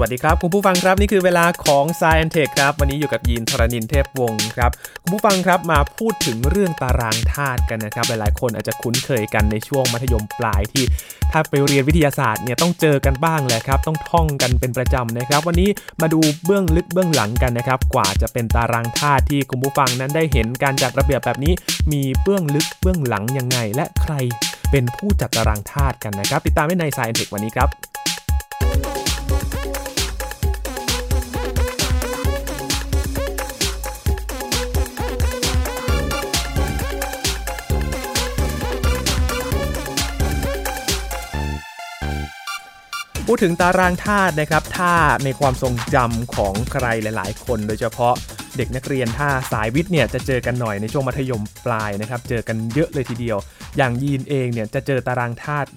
วัสดีครับ คุณผู้ฟังครับ นี่คือเวลาของ s ซ e n t e c h ครับ วันนี้อยู่กับยีนทรณินเทพวงศ์ครับ คุณผู้ฟังครับมาพูดถึงเรื่องตารางธาตุกันนะครับ หลายๆ คนอาจจะคุ้นเคยกันในช่วงมัธยมปลายที่ ถ้าไปเรียนวิทยาศาสตร์เนี่ยต้องเจอกันบ้างแหละครับ ต้องท่องกันเป็นประจำนะครับ วันนี้มาดูเบื้องลึกเบื้องหลังกันนะครับ กว่าจะเป็นตารางธาตุที่คุณผู้ฟังนั้นได้เห็นการจัดระเบียบแบบนี้ มีเบื้องลึกเบื้องหลังยังไง และใครเป็นผู้จัดตารางธาตุกันนะครับ ติดตามได้ใน Science Tech วันนี้ครับ พูดถึงตารางธาตุนะครับถ้าในความทรงจำของใครหลาย ๆ คน โดยเฉพาะเด็กนักเรียนถ้าสายวิทย์เนี่ยจะเจอกันหน่อยในช่วงมัธยมปลายนะครับเจอกันเยอะเลยทีเดียว อย่างยีนเองเนี่ยจะเจอตารางธาตุ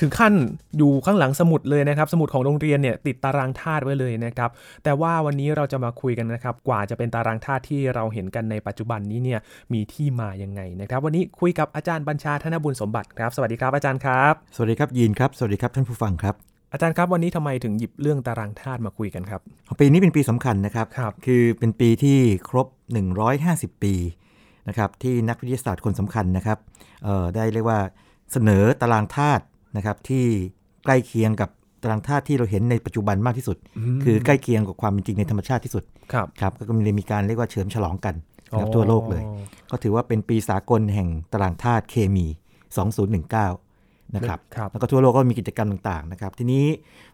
ถึงขั้นอยู่ข้างหลังสมุดเลยนะครับ สมุดของโรงเรียนเนี่ยติดตารางธาตุไว้เลยนะครับ แต่ว่าวันนี้เราจะมาคุยกันนะครับ กว่าจะเป็นตารางธาตุที่เราเห็นกันในปัจจุบันนี้เนี่ยมีที่มายังไงนะครับ วันนี้คุยกับอาจารย์บัญชาธนบุญสมบัติครับ สวัสดีครับอาจารย์ครับ สวัสดีครับยีนครับ สวัสดีครับท่านผู้ฟังครับ อาจารย์ครับวันนี้ทำไมถึงหยิบเรื่องตารางธาตุมาคุยกันครับ ปีนี้เป็นปีสำคัญนะครับครับ คือเป็นปีที่ครบ 150 ปีนะครับที่นักวิทยาศาสตร์คนสำคัญนะครับเอ่อได้เรียกว่าเสนอตารางธาตุนะครับที่ใกล้เคียงกับตารางธาตุที่เราเห็นในปัจจุบันมากที่สุด คือใกล้เคียงกับความเป็นจริงในธรรมชาติที่สุดครับครับก็เลยมีการเรียกว่าเฉลิมฉลองกันนะครับทั่วโลกเลย ก็ถือว่าเป็นปีสากลแห่งตารางธาตุเคมี 2019 นะครับครับแล้วก็ทั่วโลกก็มีกิจกรรมต่างๆนะครับ ทีนี้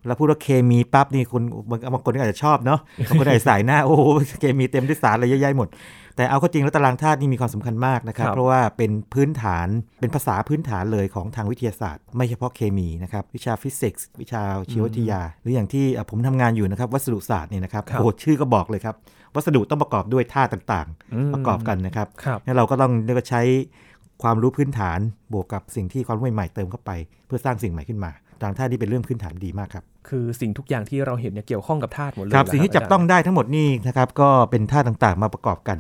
เวลาพูดว่าเคมีปั๊บนี่คนบางบางคนก็อาจจะชอบเนาะบางคนอาจจะสายหน้าโอ้โหเคมีเต็มด้วยสารอะไรเยอะแยะหมด แต่เอาเข้าจริงแล้วตารางธาตุนี่มีความสำคัญมากนะครับครับ เพราะว่าเป็นพื้นฐานเป็นภาษาพื้นฐานเลยของทางวิทยาศาสตร์ ไม่เฉพาะเคมีนะครับวิชาฟิสิกส์วิชาชีววิทยา หรืออย่างที่เอ่อผมทำงานอยู่นะครับวัสดุศาสตร์เนี่ยนะครับครับโอ้โหชื่อก็บอกเลยครับวัสดุต้องประกอบด้วยธาตุต่างอืมๆประกอบกันนะครับครับงั้นเราก็ต้องเรียกว่าใช้ ความรู้พื้นฐานบวกกับสิ่งที่ความรู้ใหม่ๆเติมเข้าไป เพื่อสร้างสิ่งใหม่ขึ้นมาตารางธาตุนี่เป็นเรื่องพื้นฐานดีมากครับคือสิ่งทุกอย่างที่เราเห็นเนี่ยเกี่ยวข้องกับธาตุหมดเลยครับสิ่งที่จับต้องได้ทั้งหมดนี่นะครับก็เป็นธาตุต่างๆ มาประกอบกัน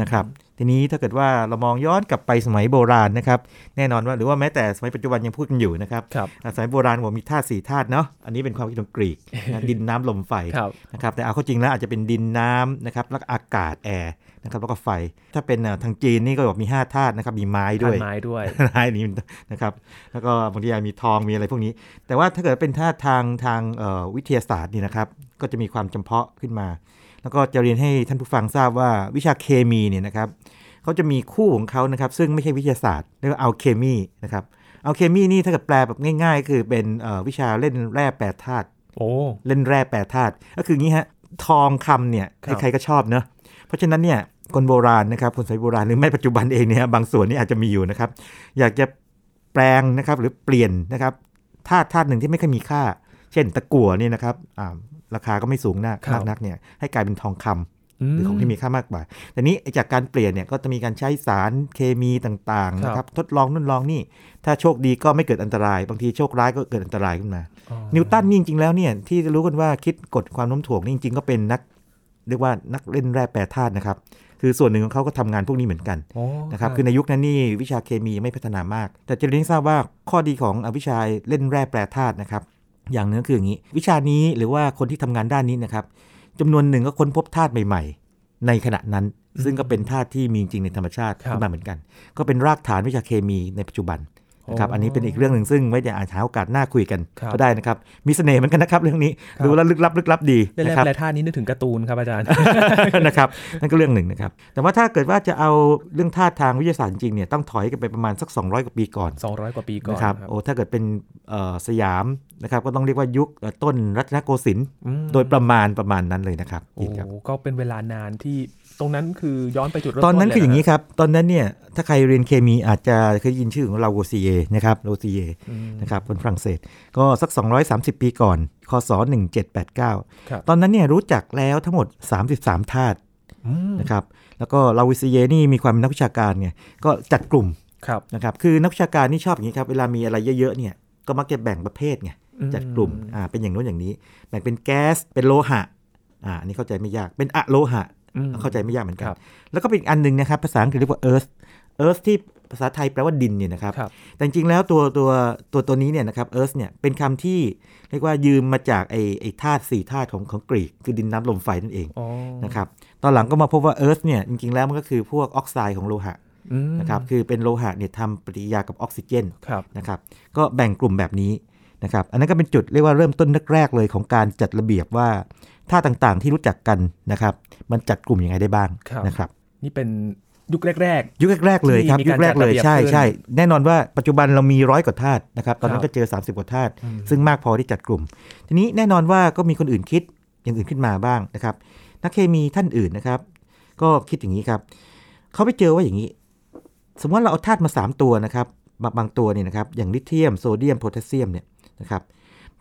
นะครับ ทีนี้ถ้าเกิดว่าเรามองย้อนกลับไปสมัยโบราณนะครับ แน่นอนว่าหรือว่าแม้แต่สมัยปัจจุบันยังพูดกันอยู่นะครับครับอ่าสมัยโบราณบอกมีธาตุสี่ธาตุเนาะอันนี้เป็นความคิดของกรีกนะดินน้ำลมไฟครับนะครับแต่เอาเข้าจริงแล้วอาจจะเป็นดินน้ำนะครับแล้วก็อากาศแอร์นะครับแล้วก็ไฟ ถ้าเป็นอ่าทางจีนนี่ก็บอกมี5ธาตุนะครับมีไม้ด้วยธาตุไม้ด้วยไม้นี้นะครับแล้วก็บางทีอาจมีทองมีอะไรพวกนี้ แต่ว่าถ้าเกิดเป็นธาตุทางทางเอ่อวิทยาศาสตร์นี่นะครับก็จะมีความจำเพาะขึ้นมา แล้วก็จะเรียนให้ท่านผู้ฟังทราบว่าวิชาเคมีเนี่ยนะครับเขาจะมีคู่ของเขานะครับ ซึ่งไม่ใช่วิทยาศาสตร์เรียกว่าเอาเคมีนะครับเอาเคมีนี่ถ้าเกิดแปลแบบง่าย ๆ คือเป็นเอ่อวิชาเล่นแร่แปรธาตุโอ้เล่นแร่แปรธาตุก็คืองี้ฮะทองคำเนี่ยครับใครๆก็ชอบเนอะเพราะฉะนั้นเนี่ยคนโบราณนะครับคนสมัยโบราณหรือไม่ปัจจุบันเองเนี่ยบางส่วนนี่อาจจะมีอยู่นะครับ อยากจะแปลงนะครับหรือเปลี่ยนนะครับธาตุธาตุหนึ่งที่ไม่ค่อยมีค่า เช่นตะกั่วเนี่ยนะครับอ่า ราคาก็ไม่สูงนักครับมากนักเนี่ยให้กลายเป็นทองคำมหรือของที่มีค่ามากกว่า แต่นี้จากการเปลี่ยนเนี่ยก็จะมีการใช้สารเคมีต่างๆนะคครัรับบทดลองนู่นลองนี่ ถ้าโชคดีก็ไม่เกิดอันตราย บางทีโชคร้ายก็เกิดอันตรายขึ้นมาอ๋อนิวตันนี่จริงๆแล้วเนี่ยที่รู้กันว่าคิดกฎความโน้มถ่วงนี่จริงๆก็เป็นนักเรียกว่านักเล่นแร่แปรธาตุนะครับ คือส่วนหนึ่งของเขาก็ทำงานพวกนี้เหมือนกันโอ้นะครับ คือในยุคนั้นนี่วิชาเคมียังไม่พัฒนามาก แต่จะเรียนให้ทราบว่าข้อดีของอวิชาเล่นแร่แปรธาตุนะครับ อย่างหนึงก็คืออย่างนี้ วิชานี้หรือว่าคนที่ทำงานด้านนี้นะครับจำนวนหนึ่งก็ค้นพบธาตุใหม่ ๆ ในขณะนั้น ซึ่งก็เป็นธาตุที่มีจริงในธรรมชาติครับขึ้นมาเหมือนกัน ก็เป็นรากฐานวิชาเคมีในปัจจุบันนะครับโอ้อันนี้เป็นอีกเรื่องหนึ่งซึ่งไว้เดี๋ยวอาจหาโอกาสหน้าคุยกันครับก็ได้นะครับ มีเสน่ห์เหมือนกันนะครับเรื่องนี้ครับดูแล้วลึกลับลึกลับดีเล่นแร่นะครับแปรธาตุนี้นึกถึงการ์ตูนครับอาจารย์นะครับนั่นก็เรื่องหนึ่งนะครับแต่ว่าถ้าเกิดว่าจะเอาเรื่องธาตุทางวิทยาศาสตร์จริงๆเนี่ยต้องถอยกันไปประมาณสัก 200 กว่าปีก่อน 200 กว่าปีก่อนนะครับโอ้ถ้าเกิดเป็นเอ่อสยาม นะครับก็ต้องเรียกว่ายุคเอ่อต้นรัตนโกสินทร์อืมโดยประมาณประมาณนั้นเลยนะครับโอ้ยินครับก็เป็นเวลานานที่ตรงนั้นคือย้อนไปจุดเริ่มตอนนั้นเลยคืออย่างนี้นี้ครับ ตอนนั้นเนี่ยถ้าใครเรียนเคมีอาจจะเคยได้ยินชื่อของลาโวซีเยนะครับลาโวซีเยนะครับคนฝรั่งเศสก็สัก 230 ปีก่อนคศ1789ครับตอนนั้นเนี่ยรู้จักแล้วทั้งหมด 33ธาตุอืมนะครับแล้วก็ลาโวซีเยนี่มีความเป็นนักวิชาการเนี่ยก็จัดกลุ่มครับนะครับคือนักวิชาการนี่ชอบอย่างนี้ครับเวลามีอะไรเยอะๆเนี่ยก็มักจะแบ่งประเภทไงอืม จัดกลุ่มอ่าเป็นอย่างโน้นอย่างนี้แบ่งเป็นแก๊สเป็นโลหะอ่าอันนี้เข้าใจไม่ยากเป็นอะโลหะอืมเข้าใจไม่ยากเหมือนกัคนรับแล้วก็เป็นอีกอันหนึ่งนะครับภาษาอังกฤษเรียกว่า earth earth ที่ภาษาไทยแปลว่าดินเนี่ยนะครับครับแต่จริงๆแล้วตัวตัวตัวตัวนี้เนี่ยนะครับเอิร์ธเนี่ยเป็นคำที่เรียกว่ายืมมาจากไอ้ไอ้ธาตุสี่ธาตุของของกรีก คือดินน้ำลมไฟนั่นเองอ๋อนะครับตอนหลังก็มาพบว่าเอิร์ธเนี่ยจริงๆแล้วมันก็คือพวกออกไซด์ของโลหะอืมนะครับคือเป็นโลหะเนี่ยทำปฏิกิริยากับออกซิเจนครับนะครับก็แบ่งกลุ่มแบบนี้ นะครับอันนั้นก็เป็นจุดเรียกว่าเริ่มต้นแรกๆเลยของการจัดระเบียบว่าธาตุต่างๆที่รู้จักกันนะครับ มันจัดกลุ่มยังไงได้บ้างครับนะครับ นี่เป็นยุคแรกยุคแรกๆเลยครับที่มียุการคแรกเลยจัดระเบียบใช่ขึ้นใช่แน่นอนว่าปัจจุบันเรามีร้อยกว่าธาตุนะครับตอนนั้ครันบก็เจอ 30 กว่าธาตุอืมซึ่งมากพอที่จัดกลุ่ม ทีนี้แน่นอนว่าก็มีคนอื่นคิดอย่างอื่นขึ้นมาบ้างนะครับ นักเคมีท่านอื่นนะครับ ก็คิดอย่างนี้ครับเขาไปเจอว่าอย่างนี้ สมมติว่าเราเอาธาตุมา 3 ตัวนะครับบางบางตัวเนี่ยนะครับอย่างลิเธียมโซเดียมโพแทสเซียมเนี่ย นะครับ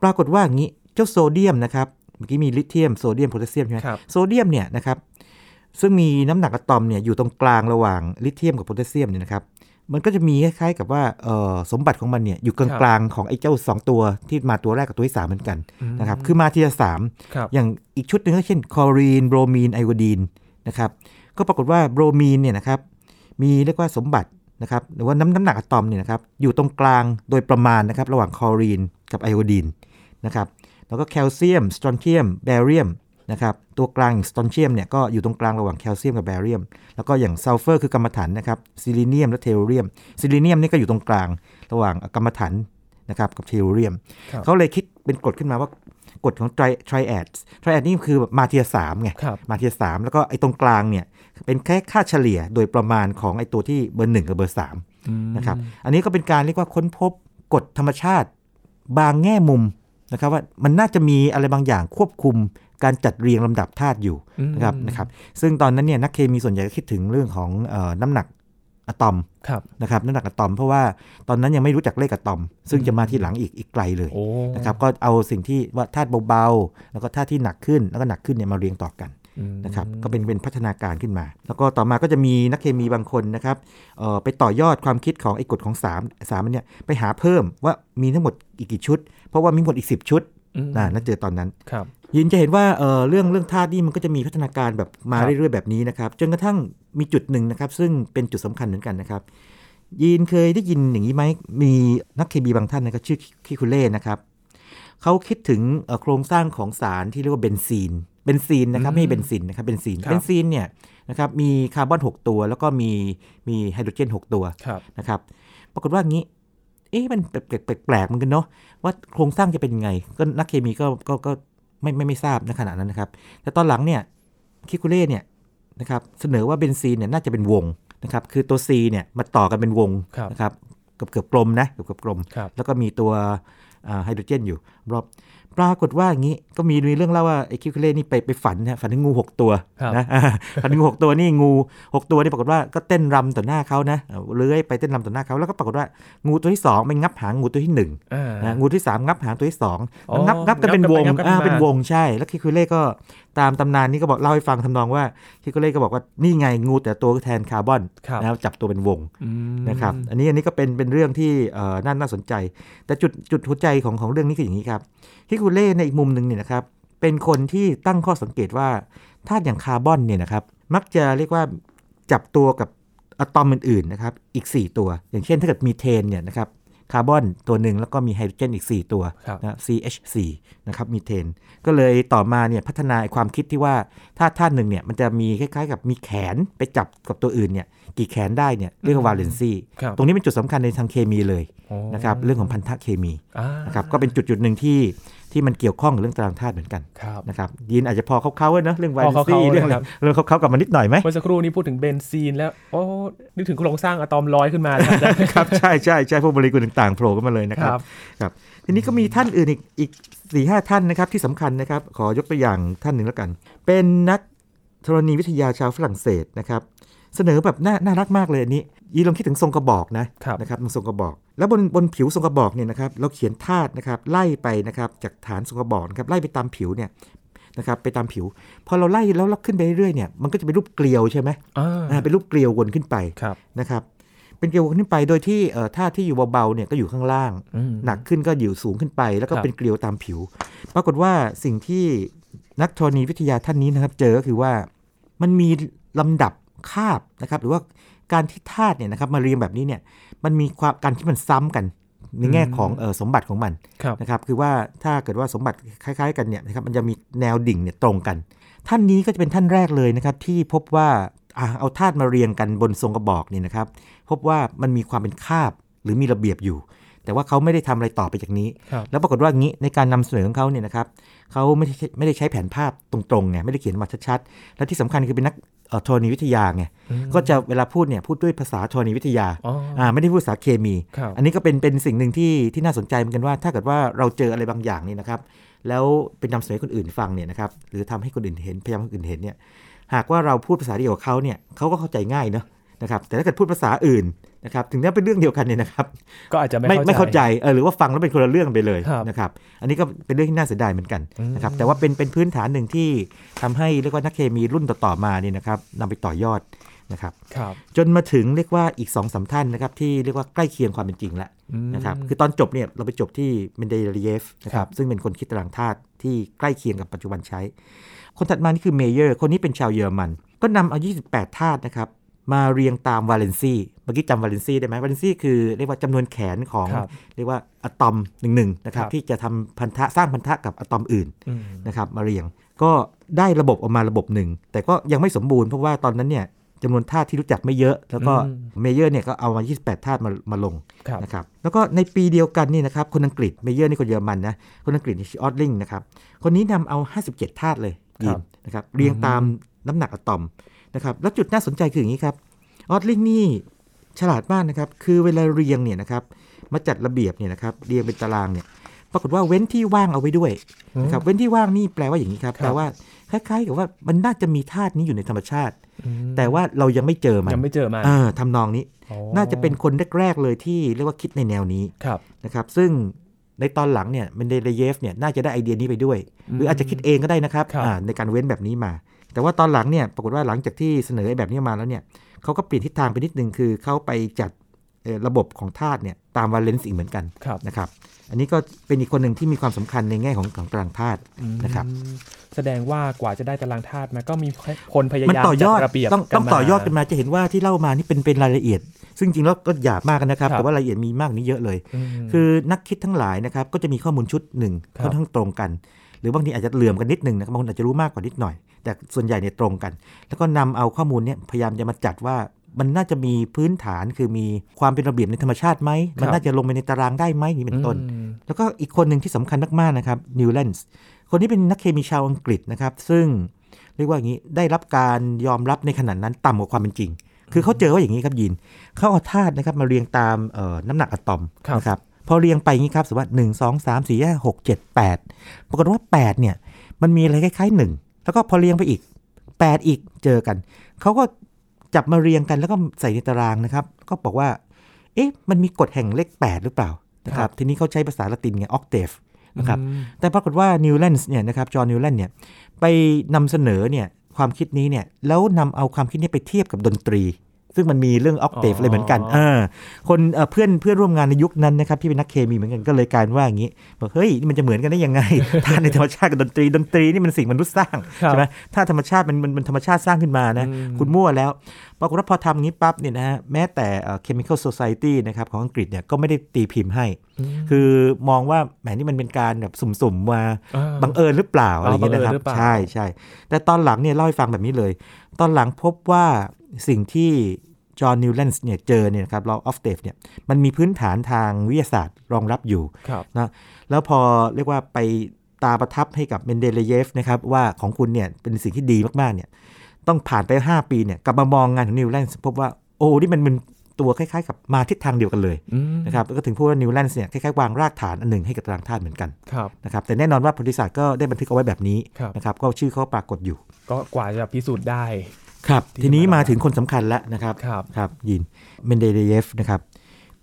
ปรากฏว่าอย่างนี้เจ้าโซเดียมนะครับเมื่อกี้มีลิเธียมโซเดียมโพแทสเซียมใช่ไหมครับโซเดียมเนี่ยนะครับซึ่งมีน้ำหนักอะตอมเนี่ยอยู่ตรงกลางระหว่างลิเธียมกับโพแทสเซียมเนี่ยนะครับมันก็จะมีคล้ายๆกับว่าเอ่อสมบัติของมันเนี่ยอยู่กลางๆของไอ้เจ้า 2 ตัวที่มาตัวแรกกับตัวที่3เหมือนกันอืมนะครับคือมาทีละสามครับอย่างอีกชุดหนึ่งก็เช่นคลอรีนโบรมีนไอโอดีนนะครับก็ปรากฏว่าโบรมีนเนี่ยนะครับมีเรียกว่าสมบัติ นะครับหรือว่าน้ำน้ำหนักอะตอมเนี่ยนะครับอยู่ตรงกลางโดยประมาณนะครับระหว่างคลอรีนกับไอโอดีนนะครับแล้วก็แคลเซียมสตรอนเทียมแบเรียมนะครับตัวกลางสตรอนเทียมเนี่ยก็อยู่ตรงกลางระหว่างแคลเซียมกับแบเรียม แล้วก็อย่างซัลเฟอร์คือกำมะถันนะครับซีลีเนียมและเทลลูเรียมซีลีเนียมนี่ก็อยู่ตรงกลางระหว่างกำมะถันนะครับกับเทลลูเรียมครับเขาเลยคิดเป็นกฎขึ้นมาว่ากฎของ tri triad triad นี่คือแบบมาเทียสามไงครับมาเทียสามแล้วก็ไอ้ตรงกลางเนี่ย เป็นแค่ค่าเฉลี่ยโดยประมาณของไอ้ตัวที่เบอร์หนึ่งกับเบอร์สามอืมนะครับอันนี้ก็เป็นการเรียกว่าค้นพบกฎธรรมชาติบางแง่มุมนะครับว่ามันน่าจะมีอะไรบางอย่างควบคุมการจัดเรียงลำดับธาตุอยู่อืมนะครับนะครับซึ่งตอนนั้นเนี่ยนักเคมีส่วนใหญ่ก็คิดถึงเรื่องของเออน้ำหนักอะตอมครับนะครับน้ำหนักอะตอมเพราะว่าตอนนั้นยังไม่รู้จักเลขอะตอม ซึ่งจะมาทีหลังอีกอีกไกลเลยโอ้นะครับก็เอาสิ่งที่ว่าธาตุเบาๆ แล้วก็ธาตุที่หนักขึ้นแล้วก็หนักขึ้นเนี่ยมาเรียงต่อกันอืม นะครับก็เป็นเป็นพัฒนาการขึ้นมา แล้วก็ต่อมาก็จะมีนักเคมีบางคนนะครับเอ่อไปต่อยอดความคิดของไอ้กฎของ3 3อันเนี่ยไปหาเพิ่มว่ามีทั้งหมดอีกกี่ชุด เพราะว่ามีหมดอีก 10 ชุดอืมนะนั่นเจอตอนนั้นครับยินจะเห็นว่าเอ่อเรื่องเรื่องธาตุนี่มันก็จะมีพัฒนาการแบบมาครับเรื่อยๆแบบนี้นะครับจนกระทั่งมีจุดหนึ่งนะครับ ซึ่งเป็นจุดสำคัญเหมือนกันนะครับยินเคยได้ยินอย่างนี้ไหมมีนักเคมีบางท่านนะครับชื่อเคคูเล่นะครับเขาคิดถึงเอ่อโครงสร้างของสารที่เรียกว่าเบนซีน เบนซีนนะครับอืมไม่ใช่เบนซินนะครับเบนซีนครับเบนซีนเนี่ยนะครับมีคาร์บอน 6 ตัว แล้วก็มีมีไฮโดรเจน 6 ตัวครับนะครับปรากฏว่างี้เอ๊ะมันแปลกๆแปลกๆเหมือนกันเนาะว่าโครงสร้างจะเป็นยังไง ก็นักเคมีก็ก็ก็ไม่ไม่ไม่ทราบในขณะนั้นนะครับ แต่ตอนหลังเนี่ยคิคุเล่เนี่ยนะครับเสนอว่าเบนซีนเนี่ยน่าจะเป็นวงนะครับคือตัว C เนี่ยมาต่อกันเป็นวงครับนะครับเกือบเกือบกลมนะเกือบเกือบกลมครับแล้วก็มีตัวอ่าไฮโดรเจนอยู่รอบ ปรากฏว่าอย่างนี้ก็มีมีเรื่องเล่าว่าไอ้คิวเคเล่นี่ไปไปฝันนะฝันถึงงู 6 ตัวครับนะฝันถึงงูหกตัวนี่งู 6 ตัวนี่ปรากฏว่าก็เต้นรำต่อหน้าเขานะเอาเลื้อยไปเต้นรำต่อหน้าเขาแล้วก็ปรากฏว่างูตัวที่2มันงับหางงูตัวที่หนึ่งอ่านะงูที่สามงับหางตัวที่สองอ๋องับงับกันเป็นวงงับกันไปงับกันอ่ามาเป็นวงใช่ แล้วคิคุเล่ก็ ตามตำนานนี้ก็บอกเล่าให้ฟังทำนองว่าคิคุเล่ก็บอกว่านี่ไงงูแต่ตัวแทนคาร์บอนครับแล้วจับตัวเป็นวงอืมนะครับอันนี้อันนี้ก็เป็นเป็นเรื่องที่เอ่อน่าน่าสนใจ แต่จุดจุดหัวใจของของเรื่องนี้คืออย่างนี้ครับคิคุเล่ในอีกมุมหนึ่งเนี่ยนะครับเป็นคนที่ตั้งข้อสังเกตว่าธาตุอย่างคาร์บอนเนี่ยนะครับมักจะเรียกว่าจับตัวกับอะตอมอื่นๆนะครับอีก 4 ตัว อย่างเช่นถ้าเกิดมีเทนเนี่ยนะครับ คาร์บอนตัวหนึ่งแล้วก็มีไฮโดรเจนอีก 4 ตัวครับนะ CH4 นะครับมีเทน ก็เลยต่อมาเนี่ยพัฒนาความคิดที่ว่าถ้าธาตุหนึ่งเนี่ยมันจะมีคล้าย ๆ กับมีแขนไปจับกับตัวอื่นเนี่ยกี่แขนได้เนี่ยเรียกว่าวาเลนซีครับตรงนี้เป็นจุดสำคัญในทางเคมีเลยโอ้นะครับเรื่องของพันธะเคมีอ่านะครับก็เป็นจุดจุดๆหนึ่งที่ ที่มันเกี่ยวข้องกับเรื่องตารางธาตุเหมือนกันครับนะครับยินอาจจะพอเข้าๆเว้ยเนอะเรื่องวาเลพอนซีเข้าๆเรื่องอะไรนะครับเรื่องเข้าๆกับมันนิดหน่อยไหมเมื่อสักครู่นี้พูดถึงเบนซีนแล้วโอ้นึกถึงโครงสร้างอะตอมลอยขึ้นมาเลยครับครับใช่ใช่ใช่พวกโมเลกุลต่างๆโผล่ขึ้นมาเลยนะคครัรับบครับทีนี้ก็มีท่านอื่นอีกอีกสี่ห้าท่านนะครับที่สำคัญนะครับขอยกตัวอย่างท่านหนึ่งแล้วกัน เป็นนักธรณีวิทยาชาวฝรั่งเศสนะครับเสนอแบบน่าน่ารักมากเลยอันนี้ยีลองคิดถึงทรงกระบอกนะครับนะครับทรงกระบอก แล้วบนบนผิวทรงกระบอกเนี่ยนะครับเราเขียนธาตุนะครับไล่ไปนะครับจากฐานทรงกระบอกนะครับไล่ไปตามผิวเนี่ยนะครับไปตามผิว พอเราไล่แล้วเราขึ้นไปเรื่อยๆเนี่ยมันก็จะเป็นรูปเกลียวใช่ไหมอ่าอ่าเป็นรูปเกลียววนขึ้นไปครับนะครับเป็นเกลียวขึ้นไปโดยที่เอ่อธาตุที่อยู่เบาๆเนี่ยก็อยู่ข้างล่างอืมหนักขึ้นก็อยู่สูงขึ้นไป แล้วก็ครับเป็นเกลียวตามผิว ปรากฏว่าสิ่งที่นักธรณีวิทยาท่านนี้นะครับ เจอก็คือว่ามันมีลำดับคาบนะครับ หรือว่า การที่ธาตุเนี่ยนะครับมาเรียงแบบนี้เนี่ยมันมีความการที่มันซ้ำกันในแง่ของเออสมบัติของมันครับนะครับคือว่าถ้าเกิดว่าสมบัติคล้าย ๆ กันเนี่ยนะครับมันจะมีแนวดิ่งเนี่ยตรงกัน ท่านนี้ก็จะเป็นท่านแรกเลยนะครับที่พบว่าอะเอาธาตุมาเรียงกันบนทรงกระบอกนี่นะครับ พบว่ามันมีความเป็นคาบหรือมีระเบียบอยู่ แต่ว่าเขาไม่ได้ทำอะไรต่อไปจากนี้ครับแล้วปรากฏว่างี้ในการนำเสนอของเขาเนี่ยนะครับเขาไม่ได้ใช้ไม่ได้ใช้แผนภาพตรงๆไงไม่ได้เขียนมาชัดๆ และที่สำคัญคือเป็นนักเอ่อ ธรณีวิทยาไงอืมก็จะเวลาพูดเนี่ยพูดด้วยภาษาธรณีวิทยาอ๋ออ่าไม่ได้พูดภาษาเคมีครับอันนี้ก็เป็นเป็นสิ่งหนึ่งที่ที่น่าสนใจเหมือนกันว่า ถ้าเกิดว่าเราเจออะไรบางอย่างนี่นะครับ แล้วเป็นนำเสนอให้คนอื่นฟังเนี่ยนะครับหรือทำให้คนอื่นเห็นพยายามให้คนอื่นเห็นเนี่ยหากว่าเราพูดภาษาเดียวกับเขาเนี่ยเขาก็เข้าใจง่ายเนอะนะครับแต่ถ้าเกิดพูดภาษาอื่น นะครับถึงแม้เป็นเรื่องเดียวกันเนี่ยนะครับ ก็อาจจะไม่ไม่ไม่เข้าใจใจเออหรือว่าฟังแล้วเป็นคนละเรื่องไปเลยครับนะครับ อันนี้ก็เป็นเรื่องที่น่าเสียดายเหมือนกันอืมนะครับ แต่ว่าเป็นเป็นพื้นฐานหนึ่งที่ทำให้เรียกว่านักเคมีรุ่นต่อๆมาเนี่ยนะครับนำไปต่อยอดนะครับครับจนมาถึงเรียกว่าอีกสองสามท่านนะครับที่เรียกว่าใกล้เคียงความเป็นจริงแล้วอืมนะครับคือตอนจบเนี่ยเราไปจบที่เมนเดลเยฟนะคครัรับบซึ่งเป็นคนคิดตารางธาตุที่ใกล้เคียงกับปัจจุบันใช้ คนถัดมานี่คือเมเยอร์ คนนี้เป็นชาวเยอรมัน ก็นำเอา 28 ธาตุนะครับ มาเรียงตามวาเลนซีเมื่อกี้จำวาเลนซีได้ไหมวาเลนซีคือเรียกว่าจำนวนแขนของครับเรียกว่าอะตอมหนึ่งหนึ่งนะครับครับที่จะทำพันธะสร้างพันธะกับอะตอมอื่นอืมนะครับมาเรียงก็ได้ระบบออกมาระบบหนึ่ง แต่ก็ยังไม่สมบูรณ์เพราะว่าตอนนั้นเนี่ยจำนวนธาตุที่รู้จักไม่เยอะ แล้วก็อืมเมเยอร์เนี่ยก็เอามา 28 ธาตุมามาลงครับนะครับแล้วก็ในปีเดียวกันนี่นะครับคนอังกฤษเมเยอร์นี่คนเยอรมันนะคนอังกฤษนี่ชื่อออดลิงนะครับคนนี้นำเอา 57 ธาตุเลยครัยีบนนะครับเรียงตามน้ำหนักอะตอม นะครับแล้วจุดน่าสนใจคืออย่างนี้ครับออดลิงนี่ฉลาดมากนะครับคือเวลาเรียงเนี่ยนะครับมาจัดระเบียบเนี่ยนะครับเรียงเป็นตารางเนี่ยปรากฏว่าเว้นที่ว่างเอาไว้ด้วยนะครับเว้นที่ว่างนี่แปลว่าอย่างนี้ครับครับแปลว่าคล้ายๆกับว่ามันน่าจะมีธาตุนี้อยู่ในธรรมชาติอืมแต่ว่าเรายังไม่เจอมันยังไม่เจอมันเออทำนองนี้อ๋อน่าจะเป็นคนแรกๆเลยที่เรียกว่าคิดในแนวนี้ครับนะครับ ซึ่งในตอนหลังเนี่ยเมนเดเลเยฟเนี่ยน่าจะได้ไอเดียนี้ไปด้วย หรืออาจจะคิดเองก็ได้นะครับครับอ่าในการเว้นแบบนี้มา แต่ว่าตอนหลังเนี่ยปรากฏว่าหลังจากที่เสนอไอ้แบบนี้มาแล้วเนี่ยเขาก็เปลี่ยนทิศทางไปนิดนึงคือเขาไปจัดเอ่อระบบของธาตุเนี่ยตามวาเลนซ์อีกเหมือนกันครับนะครับอันนี้ก็เป็นอีกคนหนึ่งที่มีความสำคัญในแง่ของของตารางธาตุนะครับอืมแสดงว่ากว่าจะได้ตารางธาตุมาก็มีคนพยามันยามต่อยอดจัระเบียบต้องต้องมาต่อยอดกันมาจะเห็นว่าที่เล่ามานี่เป็นเป็นรายละเอียด ซึ่งจริงๆแล้วก็หยาบมากนะครับครับ แต่ว่ารายละเอียดมีมากกว่านี้เยอะเลยอืมคือนักคิดทั้งหลายนะครับก็จะมีข้อมูลชุดหนึ่งครับค่อนข้างตรงกัน หรือบางทีอาจจะเหลื่อมกันนิดนึงนะครับบางคนอาจจะรู้มากกว่านิดหน่อย แต่ส่วนใหญ่เนี่ยตรงกัน แล้วก็นำเอาข้อมูลเนี่ยพยายามจะมาจัดว่ามันน่าจะมีพื้นฐานคือมีความเป็นระเบียบในธรรมชาติไหม มันน่าจะลงไปในตารางได้ไหมนี่เป็นต้นอืมแล้วก็อีกคนหนึ่งที่สำคัญมากๆนะครับนิวแลนส์คนนี้เป็นนักเคมีชาวอังกฤษนะครับ ซึ่งเรียกว่าอย่างนี้ได้รับการยอมรับในขนาดนั้นต่ำกว่าความเป็นจริง คือเขาเจอว่าอย่างนี้ครับยินเขาเอาธาตุนะครับมาเรียงตามเอ่อน้ำหนักอะตอมครับนะครับ พอเรียงไปอย่างนี้ครับสมมติว่าหนึ่งสองสามสี่ห้าหกเจ็ดแปดปรากฏว่าแปดเนี่ย มันมีอะไรคล้ายๆหนึ่งแล้วก็พอเรียงไปอีกแปดอีกเจอกัน เขาก็จับมาเรียงกันแล้วก็ใส่ในตารางนะครับ ก็บอกว่า เอ๊ะ มันมีกฎแห่งเลข8หรือเปล่านะคครัรับบทีนี้เขาใช้ภาษาละตินไง octave นะครับอืมแต่ปรากฏว่านิวแลนส์เนี่ยนะครับจอห์นนิวแลนด์เนี่ยไปนำเสนอเนี่ยความคิดนี้เนี่ยแล้วนำเอาความคิดนี้ไปเทียบกับดนตรี ซึ่งมันมีเรื่อง octave อ๋อออะไรเหมือนกันเออคนเอ่อเพื่อนเพื่อนร่วมงานในยุคนั้นนะครับที่เป็นนักเคมีเหมือนกันก็เลยกลายเป็นว่าอย่างนี้บอกเฮ้ยนี่มันจะเหมือนกันได้ยังไงถ้าในธรรมชาติกับดนตรีดนตรีนี่มันสิ่งมนุษย์สร้างครับใช่ไหมถ้าธรรมชาติมันมันมันธรรมชาติสร้างขึ้นมานะอืมคุณมั่วแล้วปรากฏว่าพอทำอย่างนี้ปั๊บเนี่ยนะฮะแม้แต่เอ่อ Chemical Society นะครับของอังกฤษเนี่ยก็ไม่ได้ตีพิมพ์ให้ คือมองว่าแหมนี่มันเป็นการแบบสุ่มๆมาอ่าบังเอิญหรือเปล่าอะไรอย่างเงี้ยนะครับบังเอิญหรือเปล่าใช่ใช่แต่ตอนหลังเนี่ยเล่าให้ฟังแบบนี้เลย ตอนหลังพบว่าสิ่งที่ จอห์นนิวแลนส์เนี่ยเจอเนี่ยนะครับเราออฟเดฟเนี่ยมันมีพื้นฐานทางวิทยาศาสตร์รองรับอยู่ครับนะแล้วพอเรียกว่าไปตาประทับให้กับเมนเดเลเยฟนะครับว่าของคุณเนี่ยเป็นสิ่งที่ดีมากๆเนี่ยต้องผ่านไป 5 ปีเนี่ยกลับมามองงานของนิวแลนส์พบว่าโอ้นี่มันเป็นตัวคล้ายๆ กับมาทิศทางเดียวกันเลยอืมนะครับแล้วก็ถึงพูดว่านิวแลนส์เนี่ยคล้ายๆวางรากฐานอันหนึ่งให้กับตารางธาตุเหมือนกันครับนะครับแต่แน่นอนว่าประวัติศาสตร์ก็ได้บันทึกเอาไว้แบบนี้ครับนะครับก็ชื่อเขาปรากฏอยู่ ก็กว่าจะพิสูจน์ได้ ครับ ที่ทีนี้มามาถึงคนสำคัญแล้วนะครับครับครับยินเมนเดเลเยฟนะครับ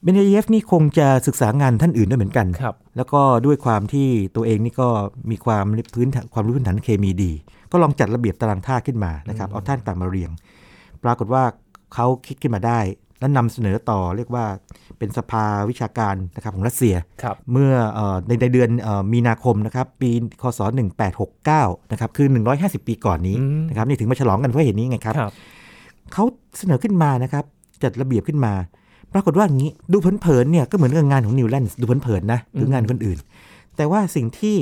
เมนเดเลเยฟนี่คงจะศึกษางานท่านอื่นด้วยเหมือนกันครับแล้วก็ด้วยความที่ตัวเองนี่ก็มีความพื้นฐานความรู้พื้นฐานเคมีดี ก็ลองจัดระเบียบตารางธาตุขึ้นมานะครับอืมเอาธาตุต่างมาเรียง ปรากฏว่าเขาคิดขึ้นมาได้ แล้วนำเสนอต่อเรียกว่าเป็นสภาวิชาการนะครับของรัสเซียครับเมื่อเออในในเดือนเออมีนาคมนะครับปีคศ 1869 นะครับคือ 150 ปีก่อนนี้อืมนะครับนี่ถึงมาฉลองกันเพราะเหตุนี้ไงครับครับเขาเสนอขึ้นมานะครับจัดระเบียบขึ้นมา ปรากฏว่าอย่างนี้ดูเผินๆเนี่ยก็เหมือนกับงานของนิวแลนด์ดูเผินๆนะหรืองานคนอื่น แต่ว่าสิ่งที่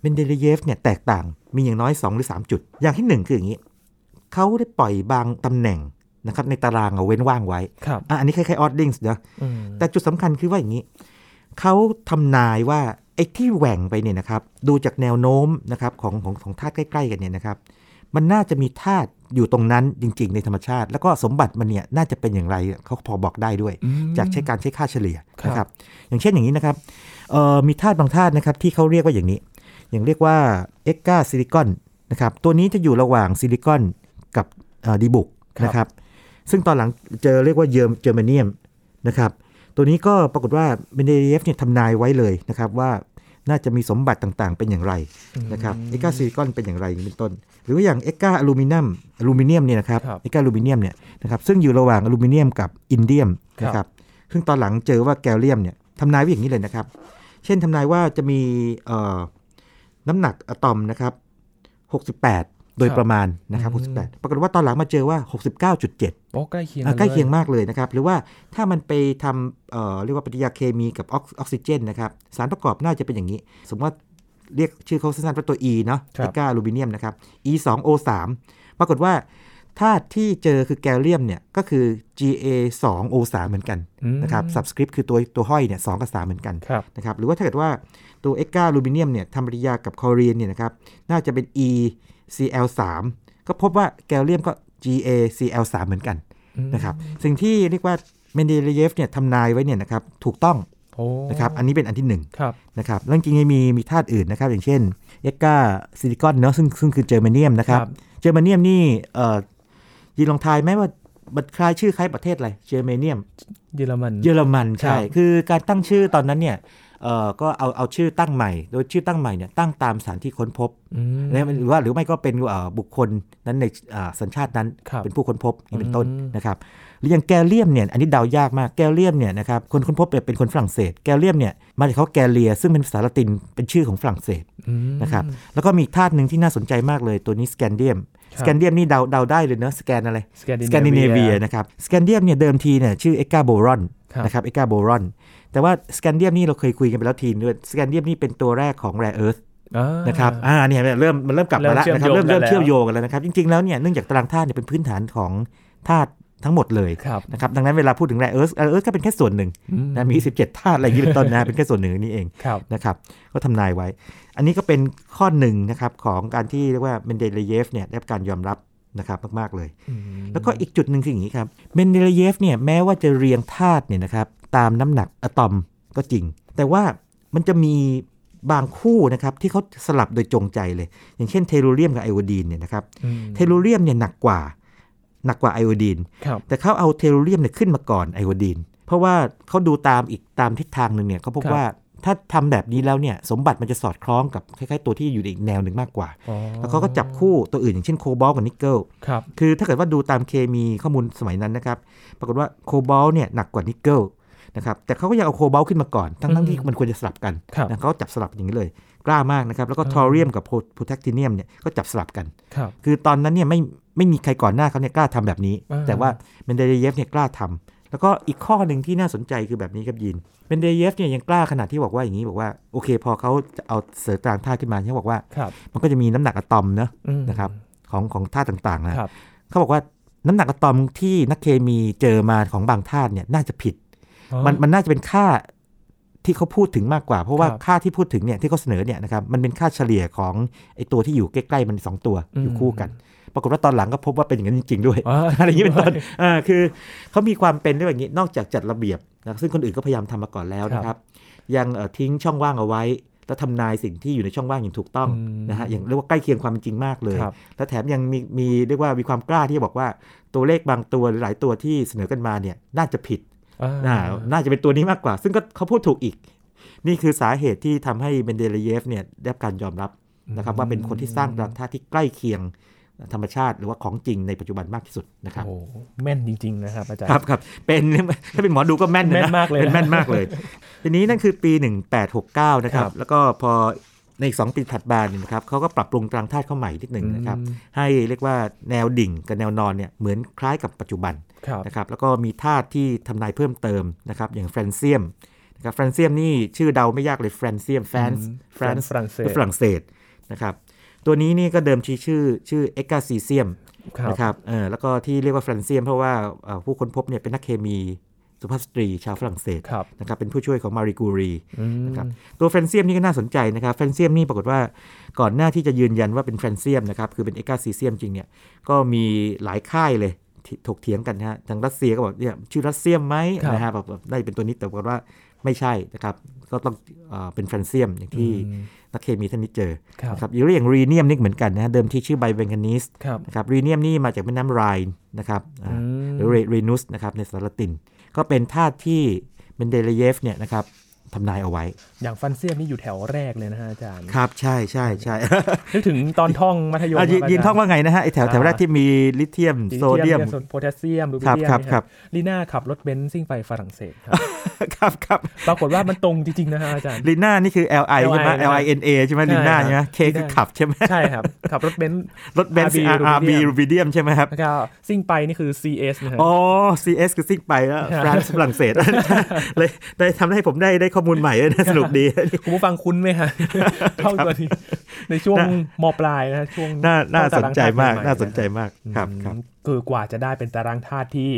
เบนเดเลเยฟเนี่ยแตกต่างมีอย่างน้อย 2 หรือ 3 จุด อย่างที่ 1 คืออย่างนี้เขาได้ปล่อยบางตำแหน่ง นะครับในตารางเอาเว้นว่างไว้ครับอะอันนี้คล้ายๆออดดิงส์นะอืมแต่จุดสำคัญคือว่าอย่างนี้ เขาทำนายว่าไอ้ที่แหว่งไปเนี่ยนะครับ ดูจากแนวโน้มนะครับของของของธาตุใกล้ ๆ กันเนี่ยนะครับ มันน่าจะมีธาตุอยู่ตรงนั้นจริง ๆ ในธรรมชาติ แล้วก็สมบัติมันเนี่ยน่าจะเป็นอย่างไรเขาพอบอกได้ด้วยอืมจากใช้การใช้ค่าเฉลี่ยครับนะครับ อย่างเช่นอย่างนี้นะครับเอ่อมีธาตุบางธาตุนะครับที่เขาเรียกว่าอย่างนี้ อย่างเรียกว่าเอ็กกาซิลิคอนนะครับ ตัวนี้จะอยู่ระหว่างซิลิคอนกับดีบุกนะครับ ซึ่งตอนหลังเจอเรียกว่าเยอร์เจอร์มาเนียมนะครับตัวนี้ก็ปรากฏว่าเมนเดเลเยฟเนี่ยทำนายไว้เลยนะครับว่าน่าจะมีสมบัติต่างๆ เป็นอย่างไรนะครับเอ็กกาซิลิคอนเป็นอย่างไรอย่างนี้เป็นต้น หรือว่าอย่างเอ็กกาอลูมิเนียมอลูมิเนียมเนี่ยนะครับครับเอ็กกาอลูมิเนียมเนี่ยนะครับซึ่งอยู่ระหว่างอลูมิเนียมกับอินเดียมนะครับซึ่งตอนหลังเจอว่าแกลเลียมเนี่ยทำนายไว้อย่างนี้เลยนะครับ เช่นทำนายว่าจะมีเอ่อน้ำหนักอะตอมนะครับ 68 โดยครับประมาณนะครับอืม68ปรากฏว่าตอนหลังมาเจอว่า 69.7โอ้ใกล้เคียงอะนใกล้เคียงลมากเลยนะครับ หรือว่าถ้ามันไปทำเอ่อเรียกว่าปฏิกิริยาเคมีกับออกออกซิเจนนะครับสารประกอบน่าจะเป็นอย่างนี้ สมมติว่าเรียกชื่อเขาสั้นๆว่าตัว E เนาะครับเอกาอลูมิเนียมนะครับ E 2 O 3 ปรากฏว่าธาตุที่เจอคือแกลเลียมเนี่ยก็คือ Ga 2 O 3 เหมือนกันอืมนะครับ subscript คือตัวตัวห้อยเนี่ยสองกับ 3 เหมือนกันครับนะครับหรือว่าถ้าเกิดว่าตัวเอกาอลูมิเนียมเนี่ยทำปฏิกิริยากับคลอรีนเนี่ยนะครับน่าจะเป็น Ea Cl 3 ก็พบว่าแกลเลียมก็ Ga Cl 3 เหมือนกันนะครับสิ่งที่เรียกว่าเมนเดเลเยฟเนี่ยทำนายไว้เนี่ยนะครับถูกต้องโอ้นะครับอันนี้เป็นอันที่หนึ่งครับนะครับแล้วจริงๆมีมีธาตุอื่นนะครับ อย่างเช่นเอกกาซิลิคอนเนาะซึ่งซึ่งคือเจอร์มาเนียมนะครับเจอร์มาเนียมนี่เอ่อยินลองทายไหมว่ามันคล้ายชื่อคล้ายประเทศอะไรเจอร์มาเนียม เยอรมันเยอรมันครัใช่คือการตั้งชื่อตอนนั้นเนี่ยเอ่อ ก็เอาเอาชื่อตั้งใหม่ โดยชื่อตั้งใหม่เนี่ยตั้งตามสถานที่ค้นพบอืมนะหรือว่าหรือไม่ก็เป็นเอ่อบุคคลนั้นในอ่าสัญชาตินั้นครับเป็นผู้ค้นพบนี่เป็นต้นอืมนะครับหรืออย่างแกลเลียมเนี่ยอันนี้เดายากมากแกลเลียมเนี่ยนะครับคนค้นพบเนี่ยเป็นคนฝรั่งเศส แกลเลียมเนี่ยมาจากเขาแกลเลีย ซึ่งเป็นภาษาละตินเป็นชื่อของฝรั่งเศสอืมนะครับแล้วก็มีธาตุหนึ่งที่น่าสนใจมากเลยตัวนี้สแกนเดียมครับสแกนเดียมนี่เดาเดาได้เลยเนอะสแกนอะไรสแกนดิสแกนดิเนเวียนะครับสแกนเดียมเนี่ยเดิมทีเนี่ยชื่อเอกาโบรอนครับนะครับเอกาโบรอน แต่ว่าสแกนเดียมนี่เราเคยคุยกันไปแล้วทีนึงด้วยสแกนเดียมนี่เป็นตัวแรกของ rare earth อ่านะครับอ่าเนี่ยเริ่มมันเริ่มกลับมาแล้วนะครับเริ่เริ่มมเชื่เริ่อมมโยงกันเชื่อมโยงกันแล้วนะครับจริงๆแล้วเนี่ยเนื่องจากตารางธาตุเนี่ยเป็นพื้นฐานของธาตุทั้งหมดเลยครับนะครับดังนั้นเวลาพูดถึง rare earth rare earth ก็เป็นแค่ส่วนหนึ่งอืมนะมี 17ธาตุอะไรอย่างนี้เป็นต้นนะเป็นแค่ส่วนหนึ่งนี่เองครับนะครับก็ทำนายไว้ อันนี้ก็เป็นข้อหนึ่งนะครับของการที่เรียกว่าเมนเดเลเยฟเนี่ยได้รับการยอมรับ นะครับมากๆเลยอืมแล้วก็อีกจุดหนึ่งคืออย่างนี้ครับเมนเดเลเยฟเนี่ยแม้ว่าจะเรียงธาตุเนี่ยนะครับตามน้ำหนักอะตอมก็จริง แต่ว่ามันจะมีบางคู่นะครับที่เขาสลับโดยจงใจเลย อย่างเช่นเทลูเรียมกับไอโอดีนเนี่ยนะครับอืมเทลูเรียมเนี่ยหนักกว่าหนักกว่าไอโอดีนครับแต่เขาเอาเทลูเรียมเนี่ยขึ้นมาก่อนไอโอดีน เพราะว่าเขาดูตามอีกตามทิศทางหนึ่งเนี่ยเขาพบครับว่า ถ้าทำแบบนี้แล้วเนี่ยสมบัติมันจะสอดคล้องกับคล้ายๆตัวที่อยู่ในอีกแนวหนึ่งมากกว่าอ๋อแล้วเขาก็จับคู่ตัวอื่นอย่างเช่นโคบอลต์กับนิกเกิลครับคือถ้าเกิดว่าดูตามเคมีข้อมูลสมัยนั้นนะครับ ปรากฏว่าโคบอลต์เนี่ยหนักกว่านิกเกิลนะครับแต่เขาก็ยังเอาโคบอลต์ขึ้นมาก่อน ทั้งทั้งที่มันควรจะสลับกันครับนะเขาจับสลับอย่างนี้เลย กล้ามากนะครับ แล้วก็อืมทอเรียมกับโพรแทกทิเนียมเนี่ยก็จับสลับกันครับคือตอนนั้นเนี่ยไม่ไม่มีใครก่อนหน้าเขาเนี่ยกล้าทำแบบนี้อ่าแต่ว่าเมนเดเลเยฟเนี่ยกล้าทำ แล้วก็อีกข้อหนึ่งที่น่าสนใจคือแบบนี้ครับยินเมนเดเลเยฟเนี่ยยังกล้าขนาดที่บอกว่าอย่างนี้บอกว่าโอเค พอเขาจะเอาเสริมตารางธาตุขึ้นมาเขาบอกว่าครับมันก็จะมีน้ำหนักอะตอมเนอะอืมนะครับของของธาตุต่างๆนะครับเขาบอกว่าน้ำหนักอะตอมที่นักเคมีเจอมาของบางธาตุเนี่ยน่าจะผิดอ๋อมันมันน่าจะเป็นค่าที่เขาพูดถึงมากกว่า เพราะว่าครับค่าที่พูดถึงเนี่ยที่เขาเสนอเนี่ยนะครับมันเป็นค่าเฉลี่ยของไอตัวที่อยู่ใกล้ๆมันสองตัวอืมอยู่คู่กัน ปรากฏว่าตอนหลังก็พบว่าเป็นอย่างนั้นจริงๆด้วยอ๋ออะไรอย่างนี้เป็นต้นอ่าคือเขามีความเป็นด้วยอย่างนี้นอกจากจัดระเบียบนะซึ่งคนอื่นก็พยายามทำมาก่อนแล้วนะครับ ยังเอ่อทิ้งช่องว่างเอาไว้ แล้วทำนายสิ่งที่อยู่ในช่องว่างอย่างถูกต้องอืมนะฮะอย่างเรียกว่าใกล้เคียงความเป็นจริงมากเลยครับแล้วแถมยังมีมีเรียกว่ามีความกล้าที่จะบอกว่าตัวเลขบางตัวหรือหลายตัวที่เสนอกันมาเนี่ยน่าจะผิดอ่าน่าน่าจะเป็นตัวนี้มากกว่า ซึ่งก็เขาพูดถูกอีก นี่คือสาเหตุที่ทำให้เบนเดเลเยฟเนี่ยได้รับการยอมรับนะครับว่าเป็นคนที่สร้างดาวธาตุที่ใกล้เคียง ธรรมชาติหรือว่าของจริงในปัจจุบันมากที่สุดนะครับโอ้แม่นจริง ๆ นะครับอาจารย์ครับครับเป็นถ้าเป็นหมอดูก็แม่นนะแม่นมากเลยเป็นแม่นมากเลย ทีนี้นั่นคือปี 1869 นะครับครับแล้วก็พอในอีกสองปีถัดมาเนี่ยนะครับเขาก็ปรับปรุงตารางธาตุเข้าใหม่นิดหนึ่งนะครับอืมให้เรียกว่าแนวดิ่งกับแนวนอนเนี่ยเหมือนคล้ายกับปัจจุบันครับนะครับแล้วก็มีธาตุที่ทำนายเพิ่มเติมนะครับอย่างแฟรนเซียมนะครับแฟรนเซียมนี่ชื่อเดาไม่ยากเลยแฟรนเซียมแฟรนอืมแฟรนฝรั่งเศสฝรั่งเศสนะครับ ตัวนี้นี่ก็เดิมทีชื่อชื่อเอกาซีเซียมครับนะครับเออแล้วก็ที่เรียกว่าแฟรนเซียมเพราะว่าเอ่อผู้ค้นพบเนี่ยเป็นนักเคมีสุภาพสตรีชาวฝรั่งเศสครับนะครับเป็นผู้ช่วยของมารีกูรีอืมนะครับตัวแฟรนเซียมนี่ก็น่าสนใจนะครับแฟรนเซียมนี่ปรากฏว่าก่อนหน้าที่จะยืนยันว่าเป็นแฟรนเซียมนะครับคือเป็นเอกาซีเซียมจริงเนี่ยก็มีหลายค่ายเลยที่ถกเถียงกันนะฮะทางรัสเซียก็บอกเนี่ยชื่อรัสเซียมไหมครับนะฮะแบบแบบได้เป็นตัวนี้แต่ปรากฏว่าไม่ใช่นะครับก็ต้องเออเป็นแฟรนเซียมอย่างที่อืม นักเคมีท่านนี้เจอครับนะครับอย่างรีเนียมนี่เหมือนกันนะฮะเดิมที่ชื่อดวิแมงกานีสครับนะครับรีเนียมนี่มาจากแม่น้ำไรน์นะครับอ่าอืมหรือเรนุสนะครับในภาษาละติน ก็เป็นธาตุที่เมนเดเลเยฟเนี่ยนะครับ ทำนายเอาไว้ อย่างแฟรนเซียมนี่อยู่แถวแรกเลยนะฮะอาจารย์ ครับใช่ใช่ใช่นึกถึงตอนท่องมัธยมอะยืนครับยืนจรท่องว่าไงนะฮะไอแถวแถวแรกที่มีลิเธียมโซเดียมโพแทสเซียมรูบิครับเดียมครับนี่ครับลีน่าขับรถเบนซ์ซิ่งไปฝรั่งเศสครับครับครับปรากฏว่ามันตรงจริงๆนะฮะอาจารย์ลีน่านี่คือ L I ใช่ไหม LI L I N A ใช่ไหมใช่ลีน่าครับใช่ไหม K คือขับใช่ไหมใช่ครับขับรถเบนซ์รถเบนซ์ RB R B รูบิเดียมใช่ไหมครับแล้วก็ซิ่งไปนี่คือ CS นะฮะอ๋อ C S คือซิ่งไปแล้วครับฟรานซ์ฝรั่งเศสเลยได้ทำให้ผมได้ได้ข้อมูลใหม่ด้วยนะสนุกดี คุณผู้ฟังคุ้นไหมฮะท่องตัวนี้ในช่วงมปลายนะฮะช่วงน่าน่าสนใจมากท่องตรางธตุใหๆน่าสนใจมากครับอืมครับคือกว่าจะได้เป็นตารางธาตุที่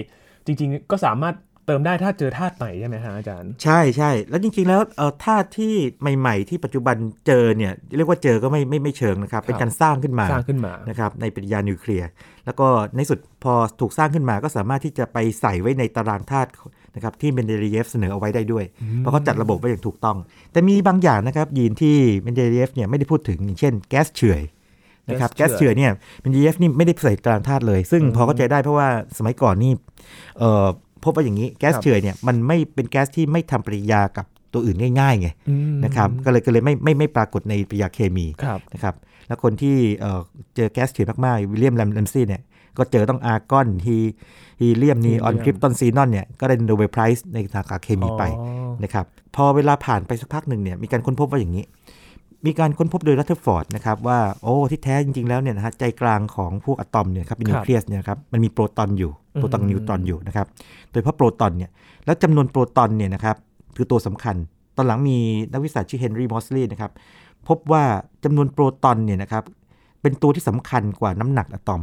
จริง ๆ ก็สามารถเติมได้ถ้าเจอธาตุใหม่ใช่ไหมฮะอาจารย์ ใช่ใช่แล้วจริง ๆ แล้วเอ่อธาตุที่ใหม่ ๆ ที่ปัจจุบันเจอเนี่ยเรียกว่าเจอก็ไม่ไม่ไม่เชิงนะครับ เป็นการสร้างขึ้นมาสร้างขึ้นมานะครับในปฏิกิริยานิวเคลียร์แล้วก็ในสุดพอถูกสร้างขึ้นมาก็สามารถที่จะไปใส่ไว้ในตารางธาตุ นะครับที่เมนเดลีเยฟเสนอเอาไว้ได้ด้วย เพราะเขาจัดระบบไว้อย่างถูกต้อง แต่มีบางอย่างนะครับยีนที่เมนเดลีเยฟเนี่ยไม่ได้พูดถึงอย่างเช่นแก๊สเฉื่อยนะครับแก๊แก๊สสเฉื่เฉื่ออยยเนี่ยเมนเดลีเยฟนี่ไม่ได้ใส่ตารางธาตุเลย ซึ่งพอเข้าใจได้เพราะว่าสมัยก่อนนี่เอ่อพบว่าอย่างนี้แก๊สครับเฉื่อยเนี่ยมันไม่เป็นแก๊สที่ไม่ทำปฏิกิริยากับตัวอื่นง่ายๆไงอืมนะครับก็เลยก็เลยไม่ไม่ไม่ปรากฏในปฏิกิริยาเคมีครับนะครับแล้วคนที่เอ่อเจอแก๊สเฉื่อยมากๆวิลเลียมแรมซีย์เนี่ยก็เจอต้องอาร์กอนฮี ฮีเลียมนีออนฮีเลียมคริปตอนซีนอนเนี่ยก็ได้ Nobel Prize ในสาขาเคมีไปอ๋อนะครับพอเวลาผ่านไปสักพักหนึ่งเนี่ยมีการค้นพบว่าอย่างนี้ มีการค้นพบโดยรัตเทอร์ฟอร์ดนะครับว่าโอ้ที่แท้จริงๆแล้วเนี่ยนะฮะใจกลางของพวกอะตอมเนี่ยครับเป็นนิวเคลียสเนี่ยนะครับมันมีโปรตอนอยู่โปรตอนกับนิวตรอนอยู่นะครับโดยเฉพาะโปรตอนเนี่ยแล้วจำนวนโปรตอนเนี่ยนะครับคือตัวสำคัญ ตอนหลังมีนักวิทยาศาสตร์ชื่อเฮนรี่มอสลีย์นะครับพบว่าจำนวนโปรตอนเนี่ยนะครับเป็นตัวที่สำคัญกว่าน้ำหนักอะตอม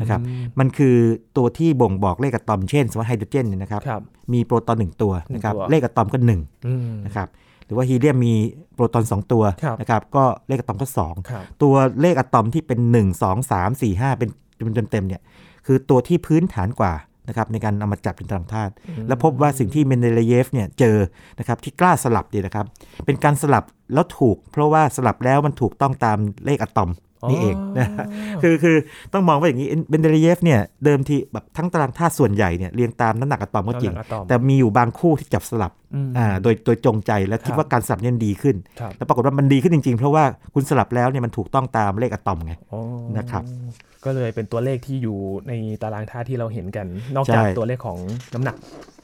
นะครับมันคือตัวที่บ่งบอกเลขอะตอมเช่นสมมติไฮโดรเจนเนี่ยนะครับครับมีโปรตอนหนึ่งตัวนะครับหนึ่งตัวเลขอะตอมก็หนึ่งอืมนะครับหรือว่าฮีเลียมมีโปรตอน 2 ตัวครับนะครับก็เลขอะตอมก็ครับ2ตัวเลขอะตอมที่เป็น 1 2 3 4 5 เป็นจำนวนเต็มเนี่ยคือตัวที่พื้นฐานกว่า นะครับในการเอามาจับเป็นตารางธาตุและพบว่าสิ่งที่เมนเดเลเยฟเนี่ยเจอนะครับที่กล้าสลับเนี่ยนะครับ เป็นการสลับแล้วถูก เพราะว่าสลับแล้วมันถูกต้องตามเลขอะตอมนี่เองนะคือคือต้องมองว่าอย่างนี้เมนเดเลเยฟเนี่ยเดิมทีแบบทั้งตารางธาตุส่วนใหญ่เนี่ยเรียงตามน้ำหนักอะตอมก็จริงน้ำหนักอะตอมแต่มีอยู่บางคู่ที่จับสลับอืมอ่าโดยโดยจงใจและคิดครับว่าการสลับเนี่ยดีขึ้นครับแล้วปรากฏว่ามันดีขึ้นจริงๆ เพราะว่าคุณสลับแล้วเนี่ยมันถูกต้องตามเลขอะตอมไงอ๋อนะครับ ก็เลยเป็นตัวเลขที่อยู่ในตารางธาตุที่เราเห็นกัน นอกจากใช่ตัวเลขของน้ำหนัก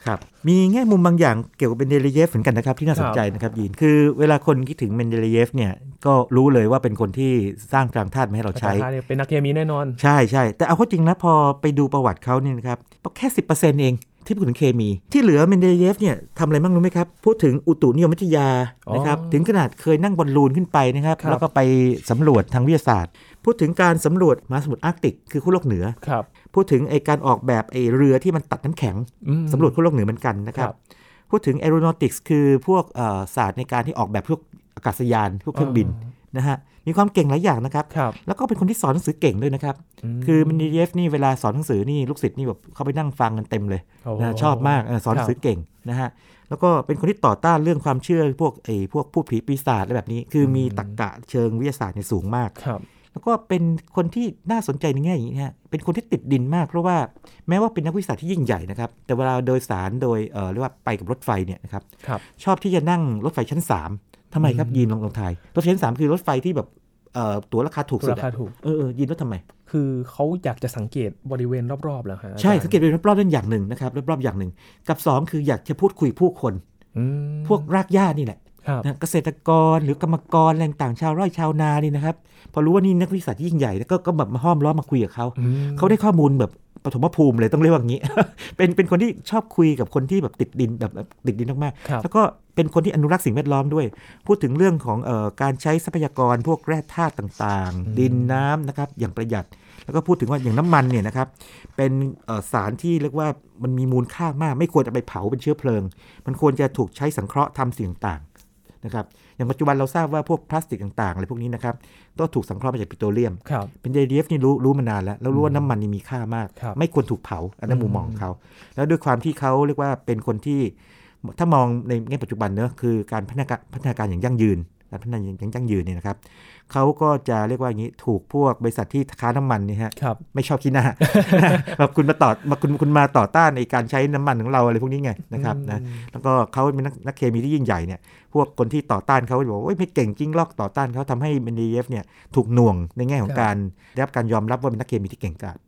ครับมีแง่มุมบางอย่างเกี่ยวกับเบนเดเลเยฟเหมือนกันนะครับที่น่าสนใจนะครับยีนคือเวลาคนคิดถึงเบนเดเลเยฟเนี่ยก็รู้เลยว่าเป็นคนที่สร้างตารางธาตุมาให้เราใช้ตารางธาตุเนี่ยเป็นนักเคมีแน่นอน ใช่ใช่แต่เอาเข้าจริงนะพอไปดูประวัติเขาเนี่ยนะครับแค่สิเเองที่พูดถึงเคมี ที่เหลือเมนเดเลเยฟเนี่ยทำอะไรบ้างรู้ไหมครับ พูดถึงอุตุนิยมวิทยาอ๋อนะครับถึงขนาดเคยนั่งบอลลูนขึ้นไปนะครับครับแล้วก็ไปสำรวจทางวิทยาศาสตร์ พูดถึงการสำรวจมหาสมุทรอาร์กติกคือขั้วโลกเหนือครับพูดถึงไอการออกแบบไอเรือที่มันตัดน้ำแข็งอืมสำรวจขั้วโลกเหนือเหมือนกันนะครับครับพูดถึง aeronautics คือพวกเอ่อศาสตร์ในการที่ออกแบบพวกอากาศยานพวกเครื่องบินนะฮะมีความเก่งหลายอย่างนะครับครับแล้วก็เป็นคนที่สอนหนังสือเก่งด้วยนะครับคือเมนเดเลเยฟนี่เวลาสอนหนังสือนี่ลูกศิษย์นี่แบบเข้าไปนั่งฟังกันเต็มเลยโอ้นะชอบมากเออสอนหนังสือเก่งนะฮะแล้วก็เป็นคนที่ต่อต้านเรื่องความเชื่อพวกไอ้พวกพูดผีปีศาจอะไรแบบนี้ คือมีตรรกะเชิงวิทยาศาสตร์เนี่ยสูงมากครับ แล้วก็เป็นคนที่น่าสนใจในแง่อย่างนี้นะฮะเป็นคนที่ติดดินมาก เพราะว่าแม้ว่าเป็นนักวิทยาศาสตร์ที่ยิ่งใหญ่นะครับ แต่เวลาโดยสารโดยเออเรียกว่าไปกับรถไฟเนี่ยนะครับครับชอบที่จะนั่งรถไฟชั้น 3ทำไมครับยีนลองลองทายรถไฟชั้น 3 คือรถไฟที่แบบเอ่อตั๋วราคาถูกสุดราคาอะถูกเออเออยีนรถทำไม คือเขาอยากจะสังเกตบริเวณรอบๆแล้วฮะใช่อาจารย์สังเกตเป็นรอบๆนั่นอย่างหนึ่งนะครับรอบๆอย่างหนึ่ง กับ 2 คืออยากจะพูดคุยผู้คนอืมพวกรากหญ้านี่แหละครับ นะเกษตรกรหรือกรรมกรแรงต่างชาวไร่ชาวนานี่นะครับ พอรู้ว่านี่นักวิทยาศาสตร์ที่ยิ่งใหญ่แล้วก็ก็แบบมาห้อมล้อมมาคุยกับเขาอืมเขาได้ข้อมูลแบบปฐมภูมิเลยต้องเรียกว่างี้ เป็นเป็นคนที่ชอบคุยกับคนที่แบบติดดินแบบแบบติดดินมากๆครับแล้วก็เป็นคนที่อนุรักษ์สิ่งแวดล้อมด้วย พูดถึงเรื่องของเออการใช้ทรัพยากรพวกแร่ธาตุต่างอืมๆดินน้ำนะครับอย่างประหยัด แล้วก็พูดถึงว่าอย่างน้ำมันเนี่ยนะครับเป็นเอ่อสารที่เรียกว่ามันมีมูลค่ามาก ไม่ควรจะไปเผาเป็นเชื้อเพลิง มันควรจะถูกใช้สังเคราะห์ทำสิ่งต่างๆ นะครับอย่างปัจจุบันเราทราบว่าพวกพลาสติกต่างๆอะไรพวกนี้นะครับก็ถูกสังเคราะห์มาจากปิโตรเลียมครับเป็น JDF นี่รู้รู้มานานแล้ว แล้วรู้ว่าน้ำมันนี่มีค่ามากครับไม่ควรถูกเผาอันนั้นอืมมุมมองของเขา แล้วด้วยความที่เขาเรียกว่าเป็นคนที่ถ้ามองในแง่ปัจจุบันเนอะคือการพัฒนาการพัฒนาการอย่างยั่งยืน การพัฒนาอย่างยั่งยืนเนี่ยนะครับเขาก็จะเรียกว่าอย่างนี้ถูกพวกบริษัทที่ค้าน้ำมันเนี่ยฮะครับไม่ชอบขี้หน้าแบบคุณมาต่อมาคุณคุณมาต่อต้านในการใช้น้ำมันของเราอะไรพวกนี้ไงนะครับนะอืมแล้วก็เขาเป็นนักนักเคมีที่ยิ่งใหญ่เนี่ยพวกคนที่ต่อต้านเขาจะบอกว่าโอ้ยไม่เก่งจริงหรอกต่อต้านเขาทำให้เบนเดเยฟเนี่ยถูกหน่วงในแง่ของครับการได้รับการยอมรับว่าเป็นนักเคมีที่เก่งกาจ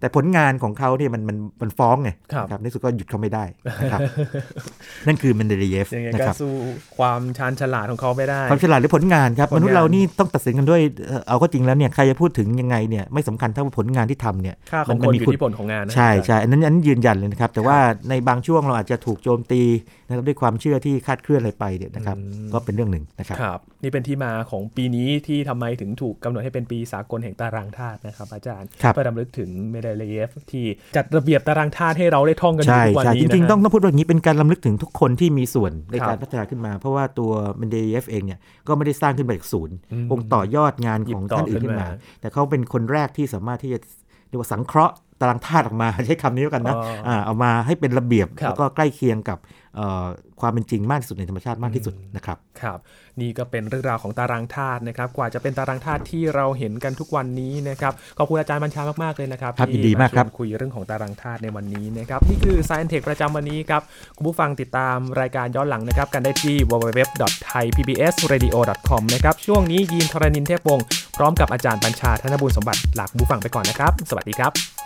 แต่ผลงานของเขาเนี่ยมันมันมันฟ้องไงครับนะครับในที่สุดก็หยุดเขาไม่ได้นะครับนั่นคือเมนเดเลเยฟยังไงนะก็ครับสู้ความชาญฉลาดของเขาไม่ได้ ความฉลาดหรือผลงานครับผลงานมนุษย์เรานี่ต้องตัดสินกันด้วยเอ่อเอาก็จริงแล้วเนี่ยใครจะพูดถึงยังไงเนี่ยไม่สำคัญเท่าผลงานที่ทำเนี่ยค่าของมัคนมีอยู่คุณที่ผลของงานนะใช่อาจารย์ใช่อันนั้นอันนั้นยืนยันเลยนะครับแต่ว่าในบางช่วงเราอาจจะถูกโจมตีนะครับด้วยความเชื่อที่คาดเคลื่อนอะไรไปเนี่ยนะครับอืมก็เป็นเรื่องหนึ่งนะครับครับนี่เป็นที่มาของปีนี้ที่ทำไมถึงถูกกำหนดให้เป็นปีสากลแห่งตารางธาตุนะครับอาจารย์ครับเพื่อรำลึกถึงเมเดเลเยฟที่จัดระเบียบตารางธาตุให้เราได้ท่องกันอยู่ใช่ทุกวันใช่นี้จนะริงฮะๆต้องต้องพูดว่าอย่างนี้เป็นการลำลึกถึงทุกคนที่มีส่วนในครับการพัฒนาขึ้นมา เพราะว่าตัวเมนเดเยฟเองเนี่ยก็ไม่ได้สร้างขึ้นมาจากศูนย์อืมคงต่อยอดงานหยิบของต่อท่านอื่นขึ้ขึ้นนมามา แต่เขาเป็นคนแรกที่สามารถที่จะเรียกว่าสังเคราะห์ ตารางธาตุออกมาใช้คำนี้แล้วกันนะอ๋ออ่าเอามาให้เป็นระเบียบครับแล้วก็ใกล้เคียงกับเอ่อความเป็นจริงมากที่สุดในธรรมชาติมากที่สุดนะครับครับ นี่ก็เป็นเรื่องราวของตารางธาตุนะครับ กว่าจะเป็นตารางธาตุที่เราเห็นกันทุกวันนี้นะครับขอบคุณอาจารย์บัญชามากๆเลยนะครับครับที่ยินดีมากครับชวนคุยเรื่องของตารางธาตุในวันนี้นะครับนี่คือ Science Tech ประจำวันนี้ครับคุณผู้ฟังติดตามรายการย้อนหลังนะครับ กันได้ที่ www.thaipbsradio.com นะครับช่วงนี้ยีนทรณินเทพวงศ์พร้อมกับอาจารย์บัญชาธนบุญสมบัติลาคุณผู้ฟังไปก่อนนะครับ สวัสดีครับ